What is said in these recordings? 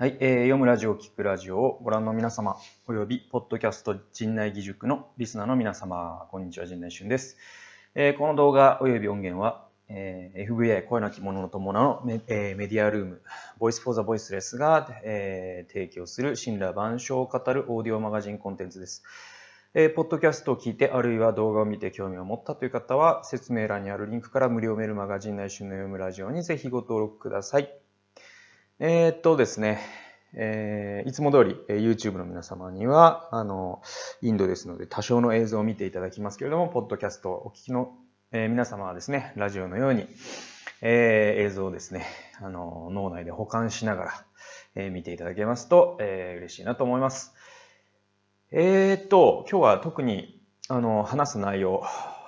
はい、えー、読むラジオ、聞くラジオをご覧の皆様、および、ポッドキャスト陣内義塾のリスナーの皆様、こんにちは、陣内俊です。えー、この動画および音源は、えー、FVI 声なき者の友のメ,、えー、メディアルーム、Voice for the Voiceless が、えー、提供する神羅万象を語るオーディオマガジンコンテンツです。えー、ポッドキャストを聞いて、あるいは動画を見て興味を持ったという方は、説明欄にあるリンクから無料メールマガジン内春の読むラジオにぜひご登録ください。えー、っとですね、えー、いつも通り、えー、YouTube の皆様には、あの、インドですので多少の映像を見ていただきますけれども、ポッドキャストをお聞きの、えー、皆様はですね、ラジオのように、えー、映像をですね、あの、脳内で保管しながら、えー、見ていただけますと、えー、嬉しいなと思います。えー、っと、今日は特に、あの、話す内容、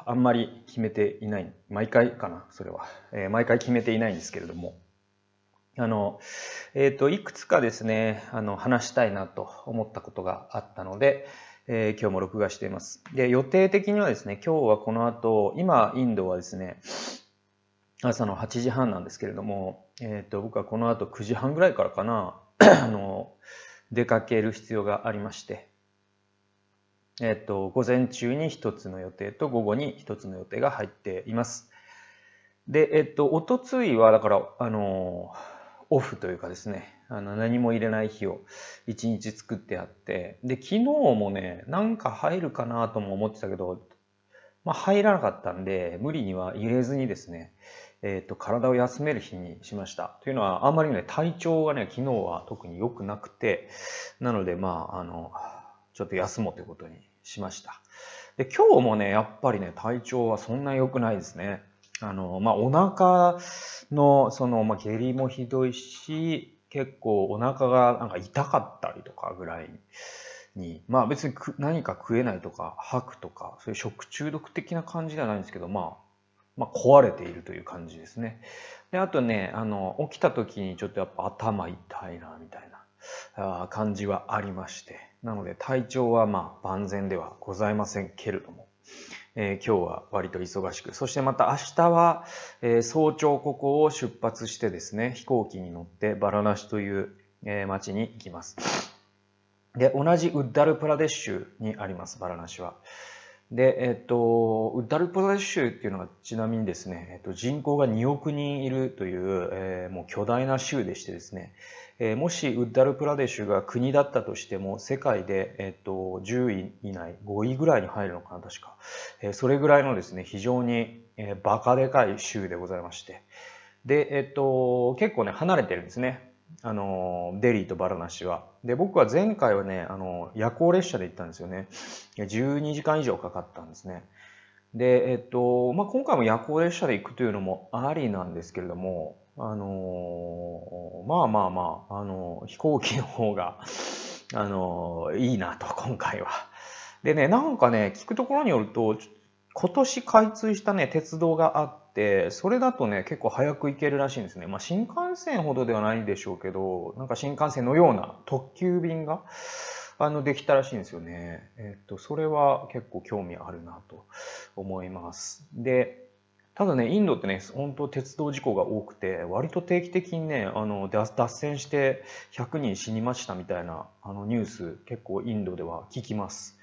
あんまり決めていない。毎回かな、それは。えー、毎回決めていないんですけれども、あの、えっ、ー、と、いくつかですね、あの、話したいなと思ったことがあったので、えー、今日も録画しています。で、予定的にはですね、今日はこの後、今、インドはですね、朝の8時半なんですけれども、えっ、ー、と、僕はこの後9時半ぐらいからかな、あの、出かける必要がありまして、えっ、と、午前中に一つの予定と午後に一つの予定が入っています。で、えっ、と、おとついは、だから、あの、オフというかですね、あの何も入れない日を一日作ってあって、で、昨日もね、なんか入るかなとも思ってたけど、まあ入らなかったんで、無理には入れずにですね、えっ、ー、と、体を休める日にしました。というのは、あんまりね、体調がね、昨日は特に良くなくて、なので、まあ、あの、ちょっと休もうということにしました。で、今日もね、やっぱりね、体調はそんな良くないですね。あの、まあ、お腹の、その、まあ、下痢もひどいし、結構お腹がなんか痛かったりとかぐらいに、まあ別に何か食えないとか吐くとか、そういう食中毒的な感じではないんですけど、まあ、まあ壊れているという感じですね。で、あとね、あの、起きた時にちょっとやっぱ頭痛いな、みたいな感じはありまして、なので体調はまあ万全ではございませんけれども、えー、今日は割と忙しく、そしてまた明日は、えー、早朝ここを出発してですね、飛行機に乗ってバラナシという、えー、町に行きます。で、同じウッダルプラデッシュにあります、バラナシは。で、えっと、ウッダルプラデシュっていうのはちなみにですね、えっと、人口が2億人いるという、えー、もう巨大な州でしてですね、えー、もしウッダルプラデシュが国だったとしても、世界で、えっと、10位以内、5位ぐらいに入るのかな、確か。えー、それぐらいのですね、非常に、えー、バカでかい州でございまして。で、えっと、結構ね、離れてるんですね。あの、デリーとバラナシは。で、僕は前回はね、あの、夜行列車で行ったんですよね。12時間以上かかったんですね。で、えっと、まあ、今回も夜行列車で行くというのもありなんですけれども、あのまあまあまあ、あの飛行機の方が、あのいいなと、今回は。でね、なんかね、聞くところによると、今年開通したね、鉄道があってて、それだとね、結構早く行けるらしいんですね。まあ、新幹線ほどではないでしょうけど、なんか新幹線のような特急便が、あの、できたらしいんですよね。えっと、それは結構興味あるなと思います。で、ただね、インドってね、本当鉄道事故が多くて、割と定期的にね、あの、脱線して100人死にましたみたいな、あの、ニュース結構インドでは聞きます。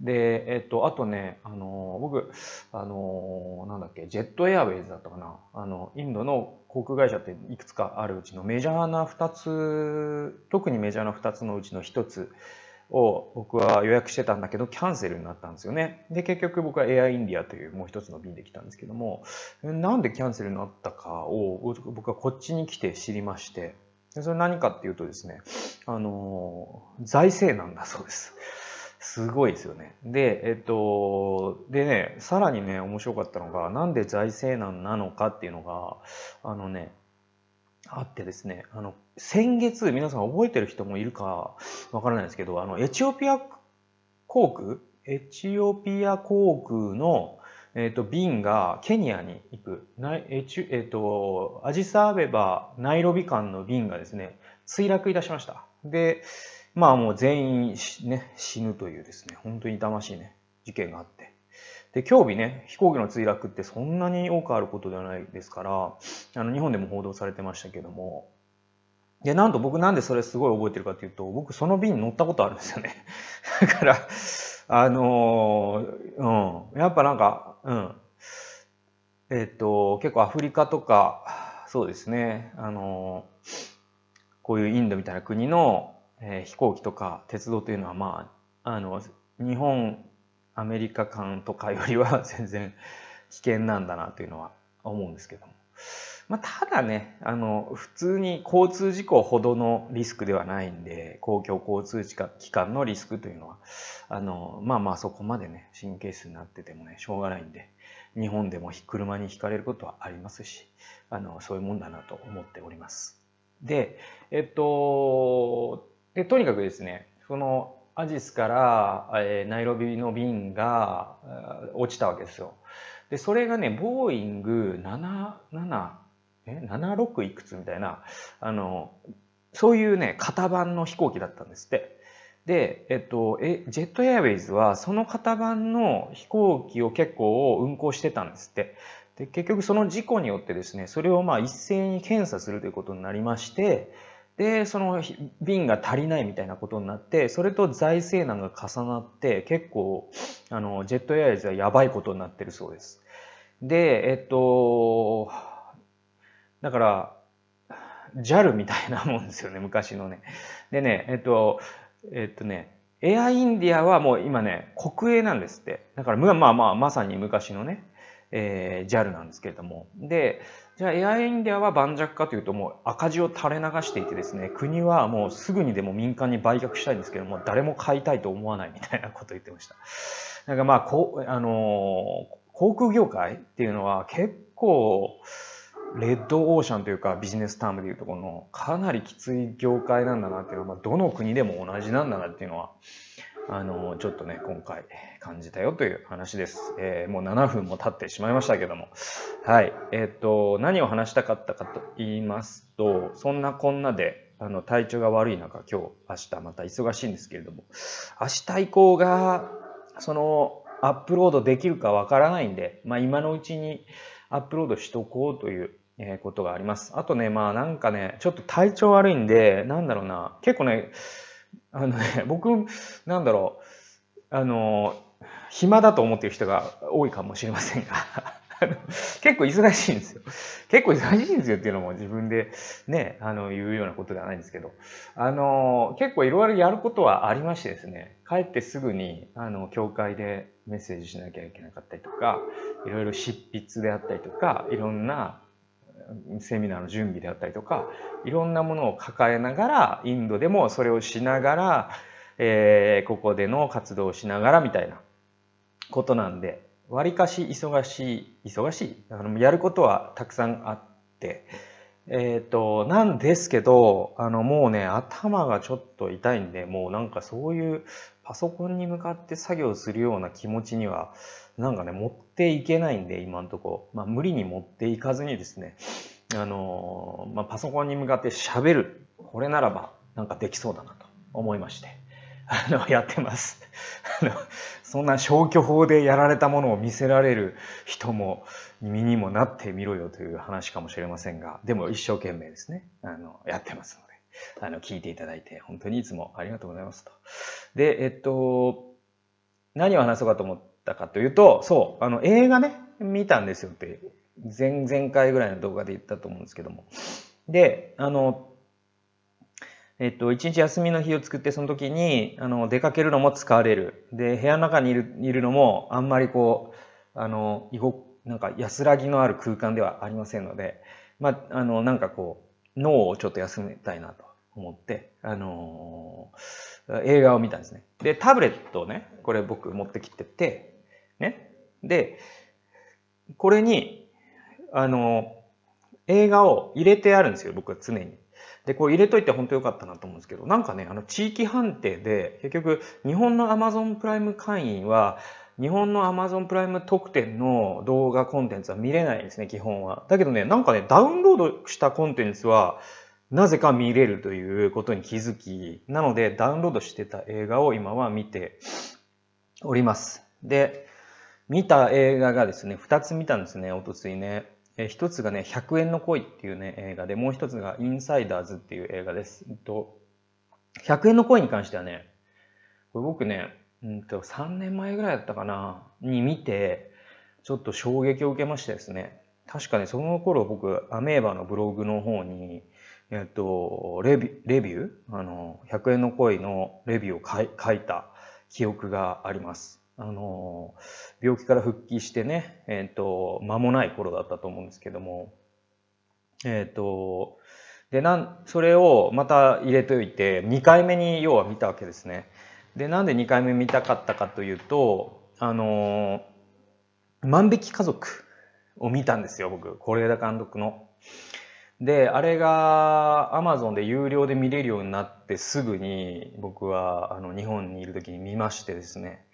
で、えっと、あとね、あの、僕、あの、なんだっけ、ジェットエアウェイズだったかな。あの、インドの航空会社っていくつかあるうちのメジャーな2つ、特にメジャーな2つのうちの1つを僕は予約してたんだけど、キャンセルになったんですよね。で、結局僕はエアインディアというもう一つの便で来たんですけども、なんでキャンセルになったかを僕はこっちに来て知りまして、それ何かっていうとですね、あの、財政なんだそうです。すごいですよね。で、えっと、でね、さらにね、面白かったのが、なんで財政難なのかっていうのが、あのね、あってですね、あの、先月、皆さん覚えてる人もいるかわからないですけど、あの、エチオピア航空エチオピア航空の、えっ、と、便がケニアに行く、エチえっ、と、アジサーベバ、ナイロビ間の便がですね、墜落いたしました。で、まあもう全員ね、死ぬというですね、本当に痛ましいね、事件があって。で、今日日ね、飛行機の墜落ってそんなに多くあることではないですから、あの、日本でも報道されてましたけども、で、なんと僕なんでそれすごい覚えてるかというと、僕その便乗ったことあるんですよね。だから、あのー、うん。やっぱなんか、うん。えっ、と、結構アフリカとか、そうですね、あのー、こういうインドみたいな国の、えー、飛行機とか鉄道というのは、まあ、あの、日本、アメリカ間とかよりは 全然危険なんだなというのは思うんですけども。まあ、ただね、あの、普通に交通事故ほどのリスクではないんで、公共交通機関のリスクというのは、あの、まあまあそこまでね、神経質になっててもね、しょうがないんで、日本でも車にひかれることはありますし、あの、そういうもんだなと思っております。で、えっと、で、とにかくですね、その、アジスから、え、ナイロビの便が落ちたわけですよ。で、それがね、ボーイング77、え、76いくつみたいな、あの、そういうね、型番の飛行機だったんですって。で、えっと、え、ジェットエアウェイズはその型番の飛行機を結構運航してたんですって。で、結局その事故によってですね、それをまあ一斉に検査するということになりまして、で、その便が足りないみたいなことになって、それと財政難が重なって、結構、あの、ジェットエアイズはやばいことになってるそうです。で、えっと、だから、JAL みたいなもんですよね、昔のね。でね、えっと、えっとね、エアインディアはもう今ね、国営なんですって。だから、まあまあ、まさに昔のね、えー、JAL なんですけれども。で、じゃあエアインディアは盤石かというともう赤字を垂れ流していてですね、国はもうすぐにでも民間に売却したいんですけども、誰も買いたいと思わないみたいなことを言ってました。なんかまあ、こう、あの、航空業界っていうのは結構、レッドオーシャンというかビジネスタームでいうとこのかなりきつい業界なんだなっていうのは、まあ、どの国でも同じなんだなっていうのは、あの、ちょっとね、今回感じたよという話です。えー、もう7分も経ってしまいましたけども。はい。えっ、ー、と、何を話したかったかと言いますと、そんなこんなで、あの、体調が悪い中、今日、明日また忙しいんですけれども、明日以降が、その、アップロードできるかわからないんで、まあ今のうちに、アップロードしとこうということがあります。あとね、まあなんかね、ちょっと体調悪いんで、なんだろうな、結構ね、あのね、僕、なんだろう、あの、暇だと思ってる人が多いかもしれませんが、結構忙しいんですよ。結構忙しいんですよっていうのも自分でね、あの、言うようなことではないんですけど、あの、結構いろいろやることはありましてですね、帰ってすぐに、あの、教会でメッセージしなきゃいけなかったりとか、いろいろ執筆であったりとか、いろんなセミナーの準備であったりとか、いろんなものを抱えながら、インドでもそれをしながら、えー、ここでの活動をしながらみたいなことなんで、わりかし忙しい、忙しい？あのやることはたくさんあって、えっ、ー、と、なんですけど、あの、もうね、頭がちょっと痛いんで、もうなんかそういうパソコンに向かって作業するような気持ちには、なんかね、持っていけないんで、今んとこ。まあ、無理に持っていかずにですね、あの、まあ、パソコンに向かって喋る。これならば、なんかできそうだなと思いまして、あの、やってます。あの、そんな消去法でやられたものを見せられる人も、身にもなってみろよという話かもしれませんが、でも一生懸命ですね、あの、やってますので、あの、聞いていただいて、本当にいつもありがとうございますと。で、えっと、何を話そうかと思ったかというと、そう、あの、映画ね、見たんですよって、前々回ぐらいの動画で言ったと思うんですけども。で、あの、えっと、一日休みの日を作って、その時に、あの、出かけるのも疲れる。で、部屋の中にいるいるのも、あんまりこう、あの、居ご、なんか安らぎのある空間ではありませんので、まあ、あの、なんかこう、脳をちょっと休めたいなと思って、あのー、映画を見たんですね。で、タブレットをね、これ僕持ってきてて、ね。で、これに、あの、映画を入れてあるんですよ、僕は常に。で、これ入れといて本当良かったなと思うんですけど、なんかね、あの、地域判定で、結局、日本の Amazon プライム会員は、日本の Amazon プライム特典の動画コンテンツは見れないんですね、基本は。だけどね、なんかね、ダウンロードしたコンテンツは、なぜか見れるということに気づき、なのでダウンロードしてた映画を今は見ております。で、見た映画がですね、二つ見たんですね、おとついね。一つがね、100円の恋っていうね、映画で、もう一つがインサイダーズっていう映画です。えっと、100円の恋に関してはね、これ僕ね、うんと、3年前ぐらいだったかな、に見て、ちょっと衝撃を受けましてですね。確かね、その頃僕、アメーバのブログの方に、えっと、レビレビュー？あの、100円の恋のレビューを書いた記憶があります。あの、病気から復帰してね、えっと、間もない頃だったと思うんですけども、えっと、で、なん、それをまた入れておいて、2回目に要は見たわけですね。で、なんで2回目見たかったかというと、あの、万引き家族を見たんですよ、僕。是枝監督の。で、あれが Amazon で有料で見れるようになってすぐに僕はあの日本にいる時に見ましてですね、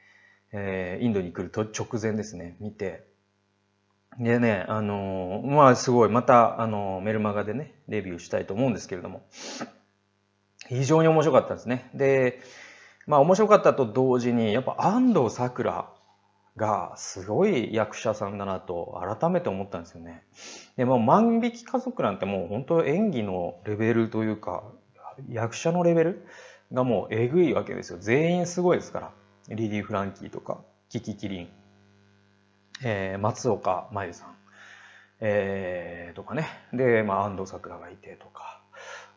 えーインドに来ると直前ですね、見て。でね、あのーまあすごい、またあのーメルマガでね、レビューしたいと思うんですけれども、非常に面白かったんですね。で、まあ面白かったと同時に、やっぱ安藤サクラがすごい役者さんだなと改めて思ったんですよね。でも万引き家族なんてもう本当演技のレベルというか役者のレベルがもうえぐいわけですよ。全員すごいですから。リリー・フランキーとかキキキリン、えー松岡茉優さん、えーとかね。で、まあ安藤サクラがいてとか。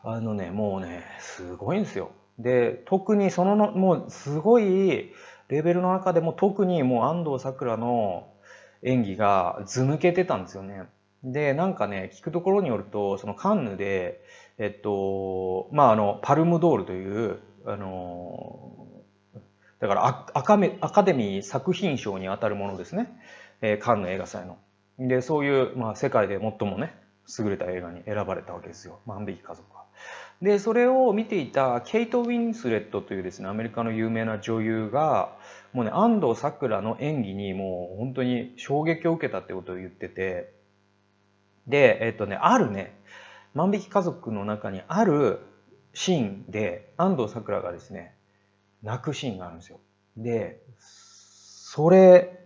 あのね、もうね、すごいんですよ。で、特にそのの、もうすごいレベルの中でも特にもう安藤サクラの演技が図抜けてたんですよね。で、なんかね、聞くところによると、そのカンヌで、えっと、まあ、あの、パルムドールという、あの、だからアアカメアカデミー作品賞に当たるものですね。えーカンヌ映画祭の。で、そういう、まあ、世界で最もね、優れた映画に選ばれたわけですよ。万引き家族は。で、それを見ていたケイト・ウィンスレットというですね、アメリカの有名な女優が、もうね、安藤サクラの演技にもう本当に衝撃を受けたってことを言ってて、で、えっとね、あるね、万引き家族の中にあるシーンで、安藤サクラがですね、泣くシーンがあるんですよ。で、それ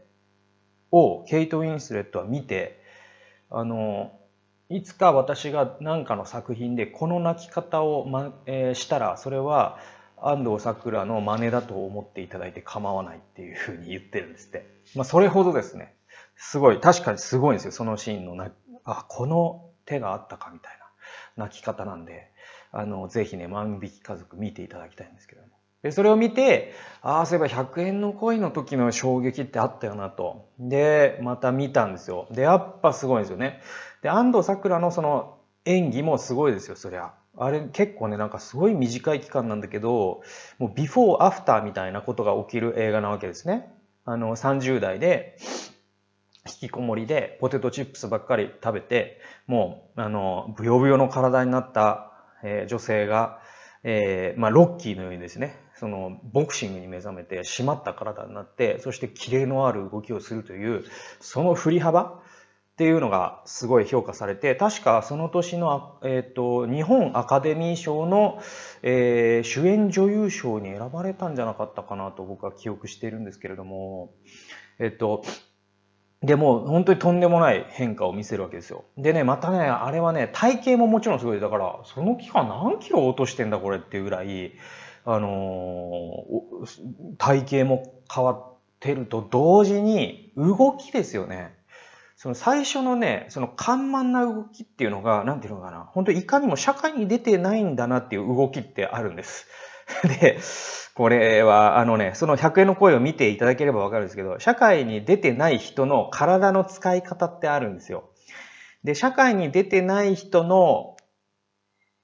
をケイト・ウィンスレットは見て、あの、いつか私が何かの作品でこの泣き方を、まえーしたら、それは安藤サクラの真似だと思っていただいて構わないっていうふうに言ってるんですって。まあ、それほどですね、すごい、確かにすごいんですよ、そのシーンのな、あ、この手があったかみたいな泣き方なんで、あの、ぜひね、万引き家族見ていただきたいんですけども。で、それを見て、ああ、そういえば100円の恋の時の衝撃ってあったよなと。で、また見たんですよ。で、やっぱすごいんですよね。で、安藤サクラのその演技もすごいですよ、そりゃ。あれ結構ね、なんかすごい短い期間なんだけど、もうビフォーアフターみたいなことが起きる映画なわけですね。あの、30代で、引きこもりでポテトチップスばっかり食べて、もう、あの、ブヨブヨの体になった、えー女性が、えーまあ、ロッキーのようにですね、その、ボクシングに目覚めて、締まった体になって、そしてキレのある動きをするという、その振り幅っていうのがすごい評価されて、確かその年の、えっ、と、日本アカデミー賞の、えー主演女優賞に選ばれたんじゃなかったかなと僕は記憶しているんですけれども、えっ、と、でも本当にとんでもない変化を見せるわけですよ。でね、またね、あれはね、体型ももちろんすごい。だから、その期間何キロ落としてんだこれっていうぐらい、あのー体型も変わってると同時に、動きですよね。その最初のね、その緩慢な動きっていうのが、なんていうのかな、本当にいかにも社会に出てないんだなっていう動きってあるんです。で、これは、あのね、その100円の声を見ていただければわかるんですけど、社会に出てない人の体の使い方ってあるんですよ。で、社会に出てない人の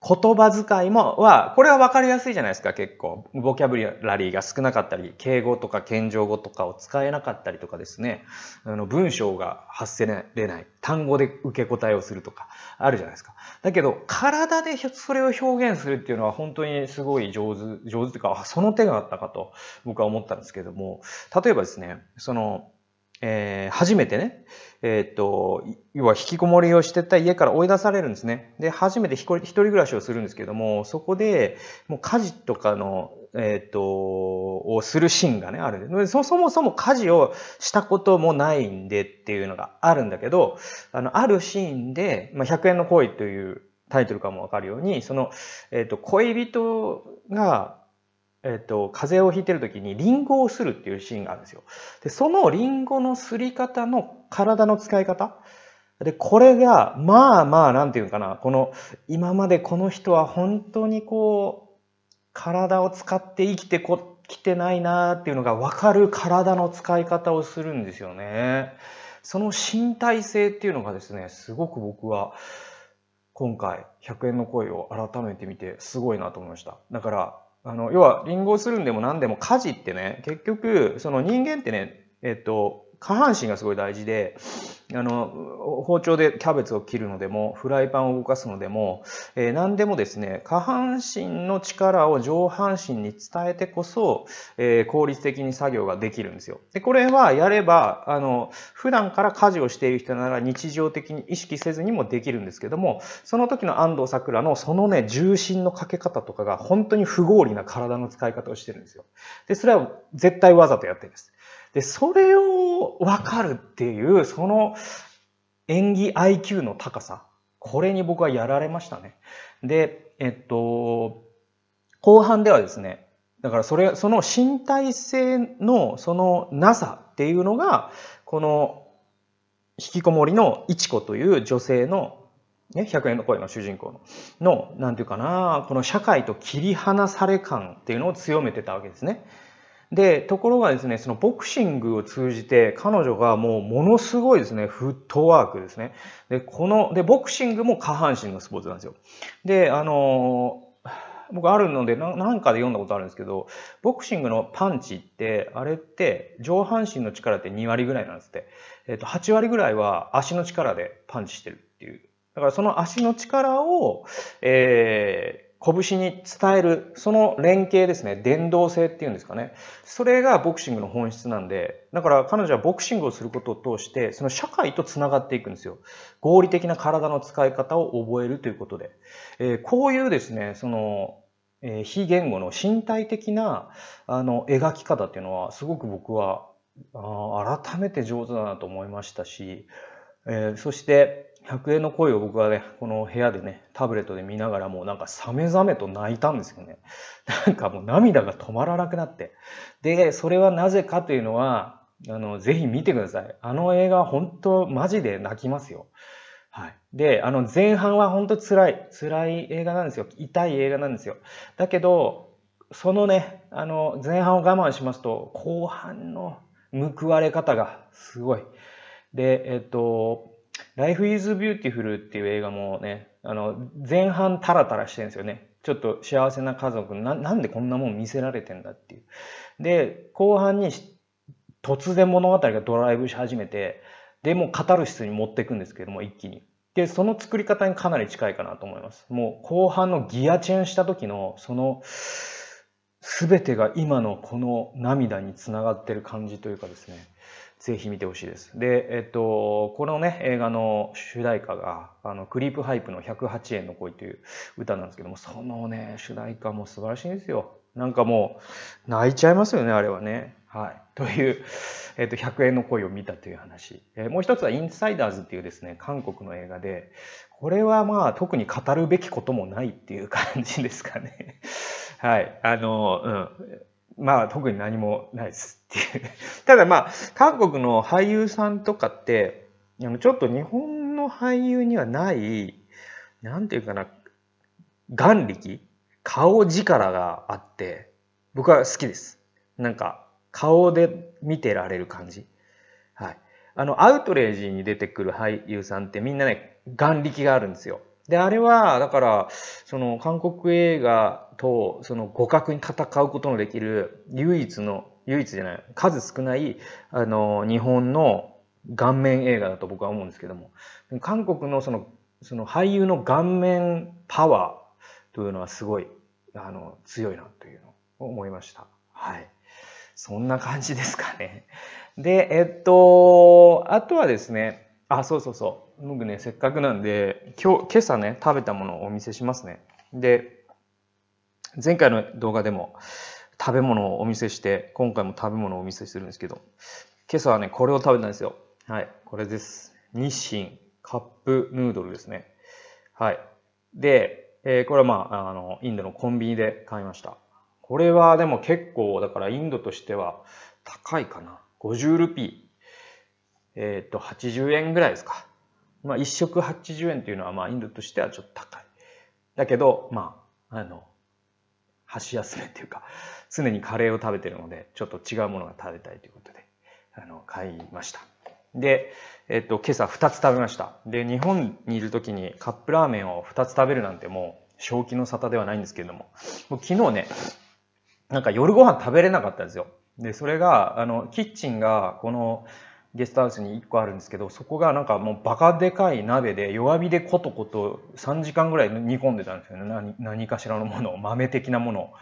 言葉遣いも、は、これは分かりやすいじゃないですか、結構。ボキャブラリーが少なかったり、敬語とか謙譲語とかを使えなかったりとかですね、あの文章が発せれない、単語で受け答えをするとか、あるじゃないですか。だけど、体でそれを表現するっていうのは本当にすごい上手、上手というか、その手があったかと僕は思ったんですけども、例えばですね、その、えー初めてね、えーっと、要は引きこもりをしてた家から追い出されるんですね。で、初めて一人暮らしをするんですけども、そこで、もう家事とかのえっ、と、をするシーンがね、あるんでそ。そもそも家事をしたこともないんでっていうのがあるんだけど、あの、あるシーンで、まあ、100円の恋というタイトルかもわかるように、その、えっ、と、恋人が、えっ、と、風邪をひいてる時にリンゴをするっていうシーンがあるんですよ。で、そのリンゴのすり方の体の使い方、で、これが、まあまあ、なんていうかな、この、今までこの人は本当にこう、体を使って生きてこ、きてないなっていうのが分かる体の使い方をするんですよね。その身体性っていうのがですね、すごく僕は、今回、100円の声を改めて見て、すごいなと思いました。だから、あの、要は、リンゴをするんでも何でも家事ってね、結局、その人間ってね、えっと、下半身がすごい大事で、あの、包丁でキャベツを切るのでも、フライパンを動かすのでも、えー、何でもですね、下半身の力を上半身に伝えてこそ、えー、効率的に作業ができるんですよ。で、これはやれば、あの、普段から家事をしている人なら日常的に意識せずにもできるんですけども、その時の安藤桜のそのね、重心のかけ方とかが本当に不合理な体の使い方をしてるんですよ。で、それは絶対わざとやってるんです。で、それをわかるっていう、その演技 IQ の高さ。これに僕はやられましたね。で、えっと、後半ではですね、だからそれ、その身体性のそのなさっていうのが、この引きこもりのいち子という女性のね、100円の声の主人公の、の、なんていうかな、この社会と切り離され感っていうのを強めてたわけですね。で、ところがですね、そのボクシングを通じて彼女がもうものすごいですね、フットワークですね。で、この、で、ボクシングも下半身のスポーツなんですよ。で、あの、僕あるので何かで読んだことあるんですけど、ボクシングのパンチって、あれって上半身の力って2割ぐらいなんですって。えっと、8割ぐらいは足の力でパンチしてるっていう。だからその足の力を、えー、拳に伝える、その連携ですね、伝導性っていうんですかね。それがボクシングの本質なんで、だから彼女はボクシングをすることを通して、その社会と繋がっていくんですよ。合理的な体の使い方を覚えるということで。えー、こういうですね、その、えー、非言語の身体的な、あの、描き方っていうのは、すごく僕は、あ改めて上手だなと思いましたし、えー、そして、100円の声を僕はね、この部屋でね、タブレットで見ながらもうなんかサメザメと泣いたんですよね。なんかもう涙が止まらなくなって。で、それはなぜかというのは、あの、ぜひ見てください。あの映画本当マジで泣きますよ。はい。で、あの前半は本当辛い、辛い映画なんですよ。痛い映画なんですよ。だけど、そのね、あの前半を我慢しますと、後半の報われ方がすごい。で、えっと、Life is Beautiful っていう映画もね、あの、前半タラタラしてるんですよね。ちょっと幸せな家族な、なんでこんなもん見せられてんだっていう。で、後半に突然物語がドライブし始めて、で、もうカタルシスに持っていくんですけども、一気に。で、その作り方にかなり近いかなと思います。もう後半のギアチェンした時の、その、すべてが今のこの涙につながってる感じというかですね。ぜひ見てほしいです。で、えっと、このね、映画の主題歌が、あの、クリープハイプの108円の恋という歌なんですけども、そのね、主題歌も素晴らしいんですよ。なんかもう、泣いちゃいますよね、あれはね。はい。という、えっと、100円の恋を見たという話。えー、もう一つは、インサイダーズっていうですね、韓国の映画で、これはまあ、特に語るべきこともないっていう感じですかね。はい。あの、うん。まあ特に何もないですっていう。ただまあ、韓国の俳優さんとかって、ちょっと日本の俳優にはない、なんていうかな、眼力顔力があって、僕は好きです。なんか、顔で見てられる感じ。はい。あの、アウトレイジに出てくる俳優さんってみんなね、眼力があるんですよ。で、あれは、だから、その韓国映画とその互角に戦うことのできる唯一の、唯一じゃない、数少ない、あの、日本の顔面映画だと僕は思うんですけども、韓国のその、その俳優の顔面パワーというのはすごい、あの、強いなというのを思いました。はい。そんな感じですかね。で、えっと、あとはですね、あ、そうそうそう。僕ね、せっかくなんで、今日、今朝ね、食べたものをお見せしますね。で、前回の動画でも、食べ物をお見せして、今回も食べ物をお見せするんですけど、今朝はね、これを食べたんですよ。はい、これです。日清カップヌードルですね。はい。で、えー、これはまあ、あの、インドのコンビニで買いました。これはでも結構、だからインドとしては高いかな。50ルピー。えっ、ー、と、80円ぐらいですか。まあ、1食80円っていうのは、まあ、インドとしてはちょっと高い。だけど、まあ、あの、箸休めっていうか、常にカレーを食べてるので、ちょっと違うものが食べたいということで、あの、買いました。で、えっと、今朝2つ食べました。で、日本にいる時にカップラーメンを2つ食べるなんてもう、正気の沙汰ではないんですけれども、もう昨日ね、なんか夜ご飯食べれなかったんですよ。で、それが、あの、キッチンが、この、ゲストハウスに1個あるんですけど、そこがなんかもうバカでかい鍋で弱火でコトコト3時間ぐらい煮込んでたんですよね。何かしらのものを、豆的なもの。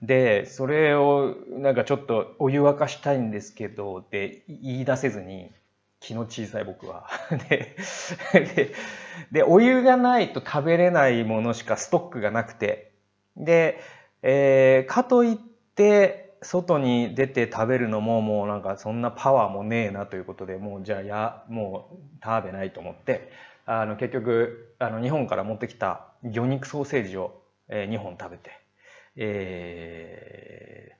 で、それをなんかちょっとお湯沸かしたいんですけど、って言い出せずに、気の小さい僕は。で で、で、お湯がないと食べれないものしかストックがなくて、で、えー、かといって、外に出て食べるのももうなんかそんなパワーもねえなということで、もうじゃあや、もう食べないと思って、あの結局、あの日本から持ってきた魚肉ソーセージを、えー、2本食べて、え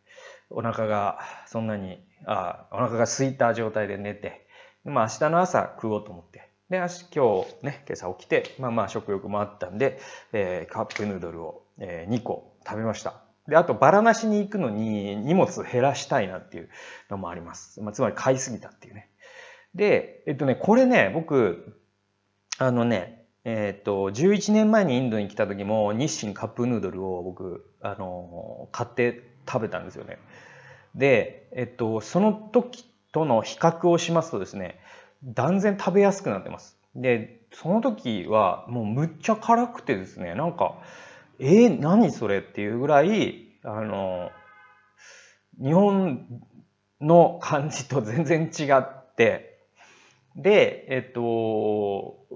ー、お腹がそんなに、あお腹が空いた状態で寝て、まあ明日の朝食おうと思って。で、今日ね、今朝起きて、まあまあ食欲もあったんで、えー、カップヌードルを、えー、2個食べました。で、あとバラなしに行くのに荷物減らしたいなっていうのもあります。まあ、つまり買いすぎたっていうね。で、えっとね、これね、僕、あのね、えっと、11年前にインドに来た時も日清カップヌードルを僕、あの、買って食べたんですよね。で、えっと、その時との比較をしますとですね、断然食べやすくなってます。で、その時はもうむっちゃ辛くてですね、なんか、えー、何それっていうぐらい、あの、日本の感じと全然違って、で、えっと、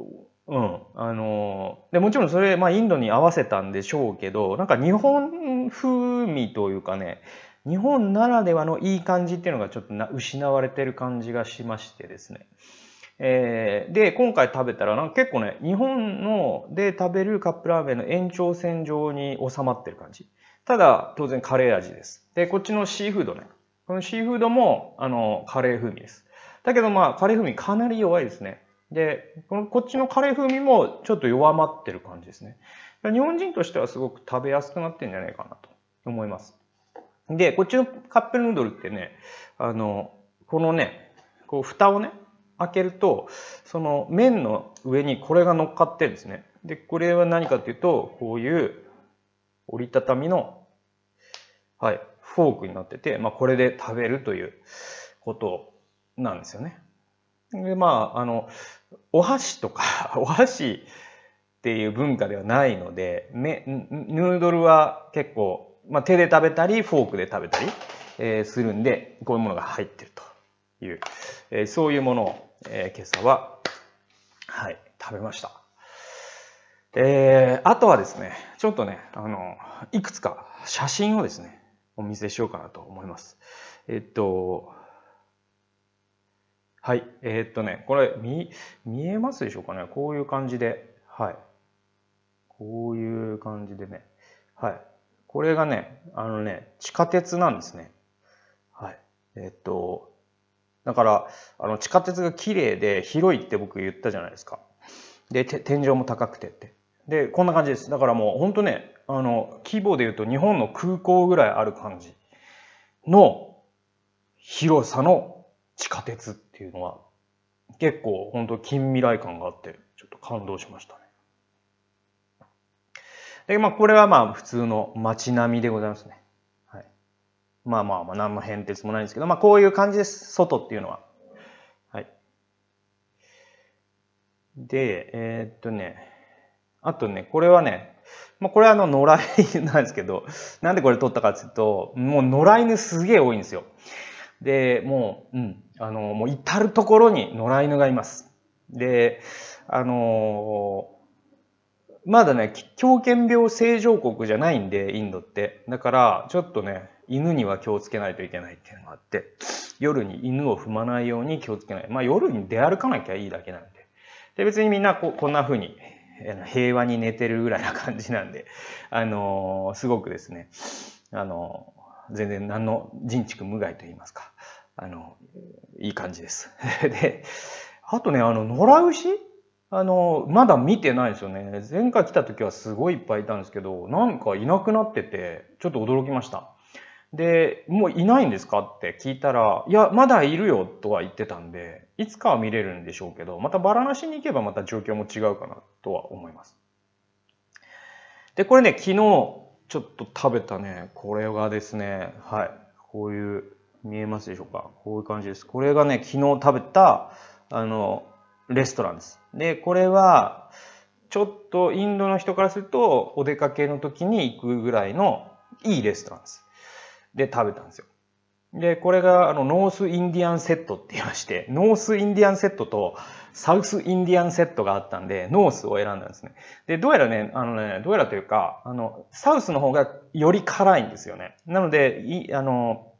うん、あの、で、もちろんそれ、まあ、インドに合わせたんでしょうけど、なんか日本風味というかね、日本ならではのいい感じっていうのがちょっとな失われてる感じがしましてですね。えー、で、今回食べたらなんか結構ね、日本ので食べるカップラーメンの延長線上に収まってる感じ。ただ、当然カレー味です。で、こっちのシーフードね。このシーフードも、あの、カレー風味です。だけどまあ、カレー風味かなり弱いですね。で、このこっちのカレー風味もちょっと弱まってる感じですね。日本人としてはすごく食べやすくなってるんじゃないかなと思います。で、こっちのカップヌードルってね、あの、このね、こう、蓋をね、開けると、その麺の上にこれが乗っかってるんですね。で、これは何かっていうと、こういう折りたたみの、はい、フォークになってて、まあ、これで食べるということなんですよね。で、まあ、あの、お箸とか、お箸っていう文化ではないので、ヌードルは結構まあ、手で食べたり、フォークで食べたり、えー、するんで、こういうものが入ってるという、えー、そういうものを、えー、今朝は、はい、食べました。えー、あとはですね、ちょっとね、あの、いくつか写真をですね、お見せしようかなと思います。えっと、はい、えー、っとね、これ見、見えますでしょうかね？こういう感じで、はい。こういう感じでね、はい。これがね、あのね、地下鉄なんですね。はい。えっと、だから、あの、地下鉄が綺麗で広いって僕言ったじゃないですか。で、天井も高くてって。で、こんな感じです。だからもう本当ね、あの、規模で言うと日本の空港ぐらいある感じの広さの地下鉄っていうのは結構本当近未来感があってちょっと感動しましたね。で、まあ、これはまあ、普通の街並みでございますね。まあまあまあ、何の変哲もないんですけど、まあ、こういう感じです。外っていうのは。はい。で、えー、っとね、あとね、これはね、まあ、これはあの、野良犬なんですけど、なんでこれ撮ったかっていうと、もう野良犬すげえ多いんですよ。で、もう、うん、あの、もう至るところに野良犬がいます。で、あのまだね、狂犬病正常国じゃないんで、インドって。だから、ちょっとね、犬には気をつけないといけないっていうのがあって、夜に犬を踏まないように気をつけない。まあ夜に出歩かなきゃいいだけなんで。で、別にみんなここんな風に平和に寝てるぐらいな感じなんで、あのー、すごくですね、あのー、全然何の人畜無害と言いますか、あのー、いい感じです。で、あとね、あの、野良牛？あの、まだ見てないですよね。前回来た時はすごいいっぱいいたんですけど、なんかいなくなってて、ちょっと驚きました。で、もういないんですかって聞いたら、いや、まだいるよとは言ってたんで、いつかは見れるんでしょうけど、またバラなしに行けばまた状況も違うかなとは思います。で、これね、昨日ちょっと食べたね、これがですね、はい、こういう、見えますでしょうか？こういう感じです。これがね、昨日食べた、あの、レストランです。で、これは、ちょっとインドの人からすると、お出かけの時に行くぐらいのいいレストランです。で食べたんですよ。で、これがあのノースインディアンセットって言いまして、ノースインディアンセットとサウスインディアンセットがあったんで、ノースを選んだんですね。で、どうやらね、あのね、どうやらというか、あの、サウスの方がより辛いんですよね。なので、いあの、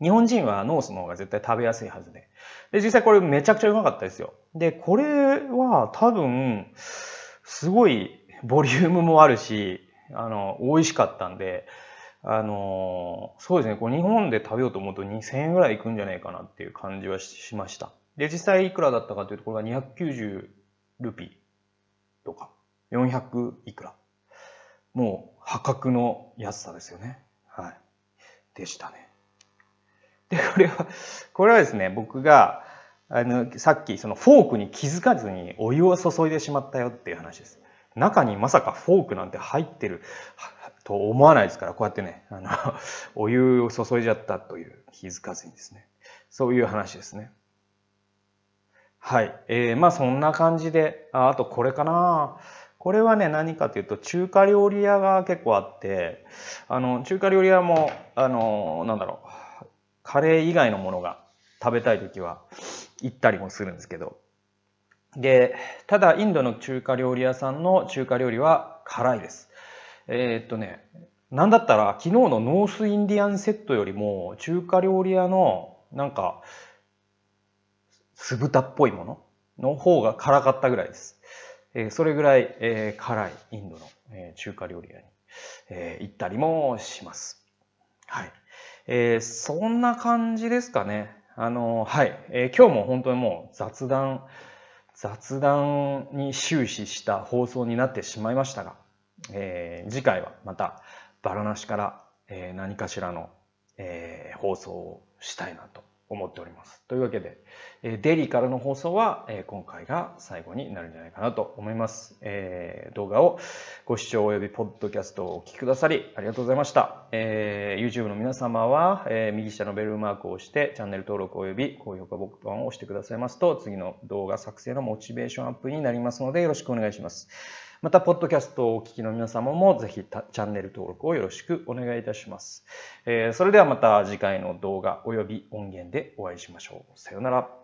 日本人はノースの方が絶対食べやすいはずで。で、実際これめちゃくちゃうまかったですよ。で、これは多分、すごいボリュームもあるし、あの、美味しかったんで、あのそうですね、こう日本で食べようと思うと2000円ぐらいいくんじゃないかなっていう感じはしました。で、実際いくらだったかというと、これが290ルピーとか、400いくら。もう破格の安さですよね。はい。でしたね。で、これは、これはですね、僕が、あの、さっきそのフォークに気づかずにお湯を注いでしまったよっていう話です。中にまさかフォークなんて入ってると思わないですから、こうやってね、あの、お湯を注いじゃったという気づかずにですね。そういう話ですね。はい。えー、まあそんな感じで、ああとこれかな。これはね、何かというと、中華料理屋が結構あって、あの、中華料理屋も、あの、なんだろう、カレー以外のものが食べたいときは行ったりもするんですけど、で、ただインドの中華料理屋さんの中華料理は辛いです。えー、っとね、なんだったら昨日のノースインディアンセットよりも中華料理屋のなんか酢豚っぽいもの？の方が辛かったぐらいです。えー、それぐらい、えー、辛いインドの、えー、中華料理屋に、えー、行ったりもします。はい。えー、そんな感じですかね。あの、はい。えー、今日も本当にもう雑談、雑談に終始した放送になってしまいましたが、えー、次回はまたバラなしから、えー、何かしらの、えー、放送をしたいなと思っております。というわけで、えデリーからの放送は、え今回が最後になるんじゃないかなと思います。え動画をご視聴及びポッドキャストをお聴きくださりありがとうございました。え YouTube の皆様は、え右下のベルマークを押してチャンネル登録及び高評価ボタンを押してくださいますと次の動画作成のモチベーションアップになりますのでよろしくお願いします。また、ポッドキャストをお聞きの皆様もぜひチャンネル登録をよろしくお願いいたします。えそれではまた次回の動画及び音源でお会いしましょう。さようなら。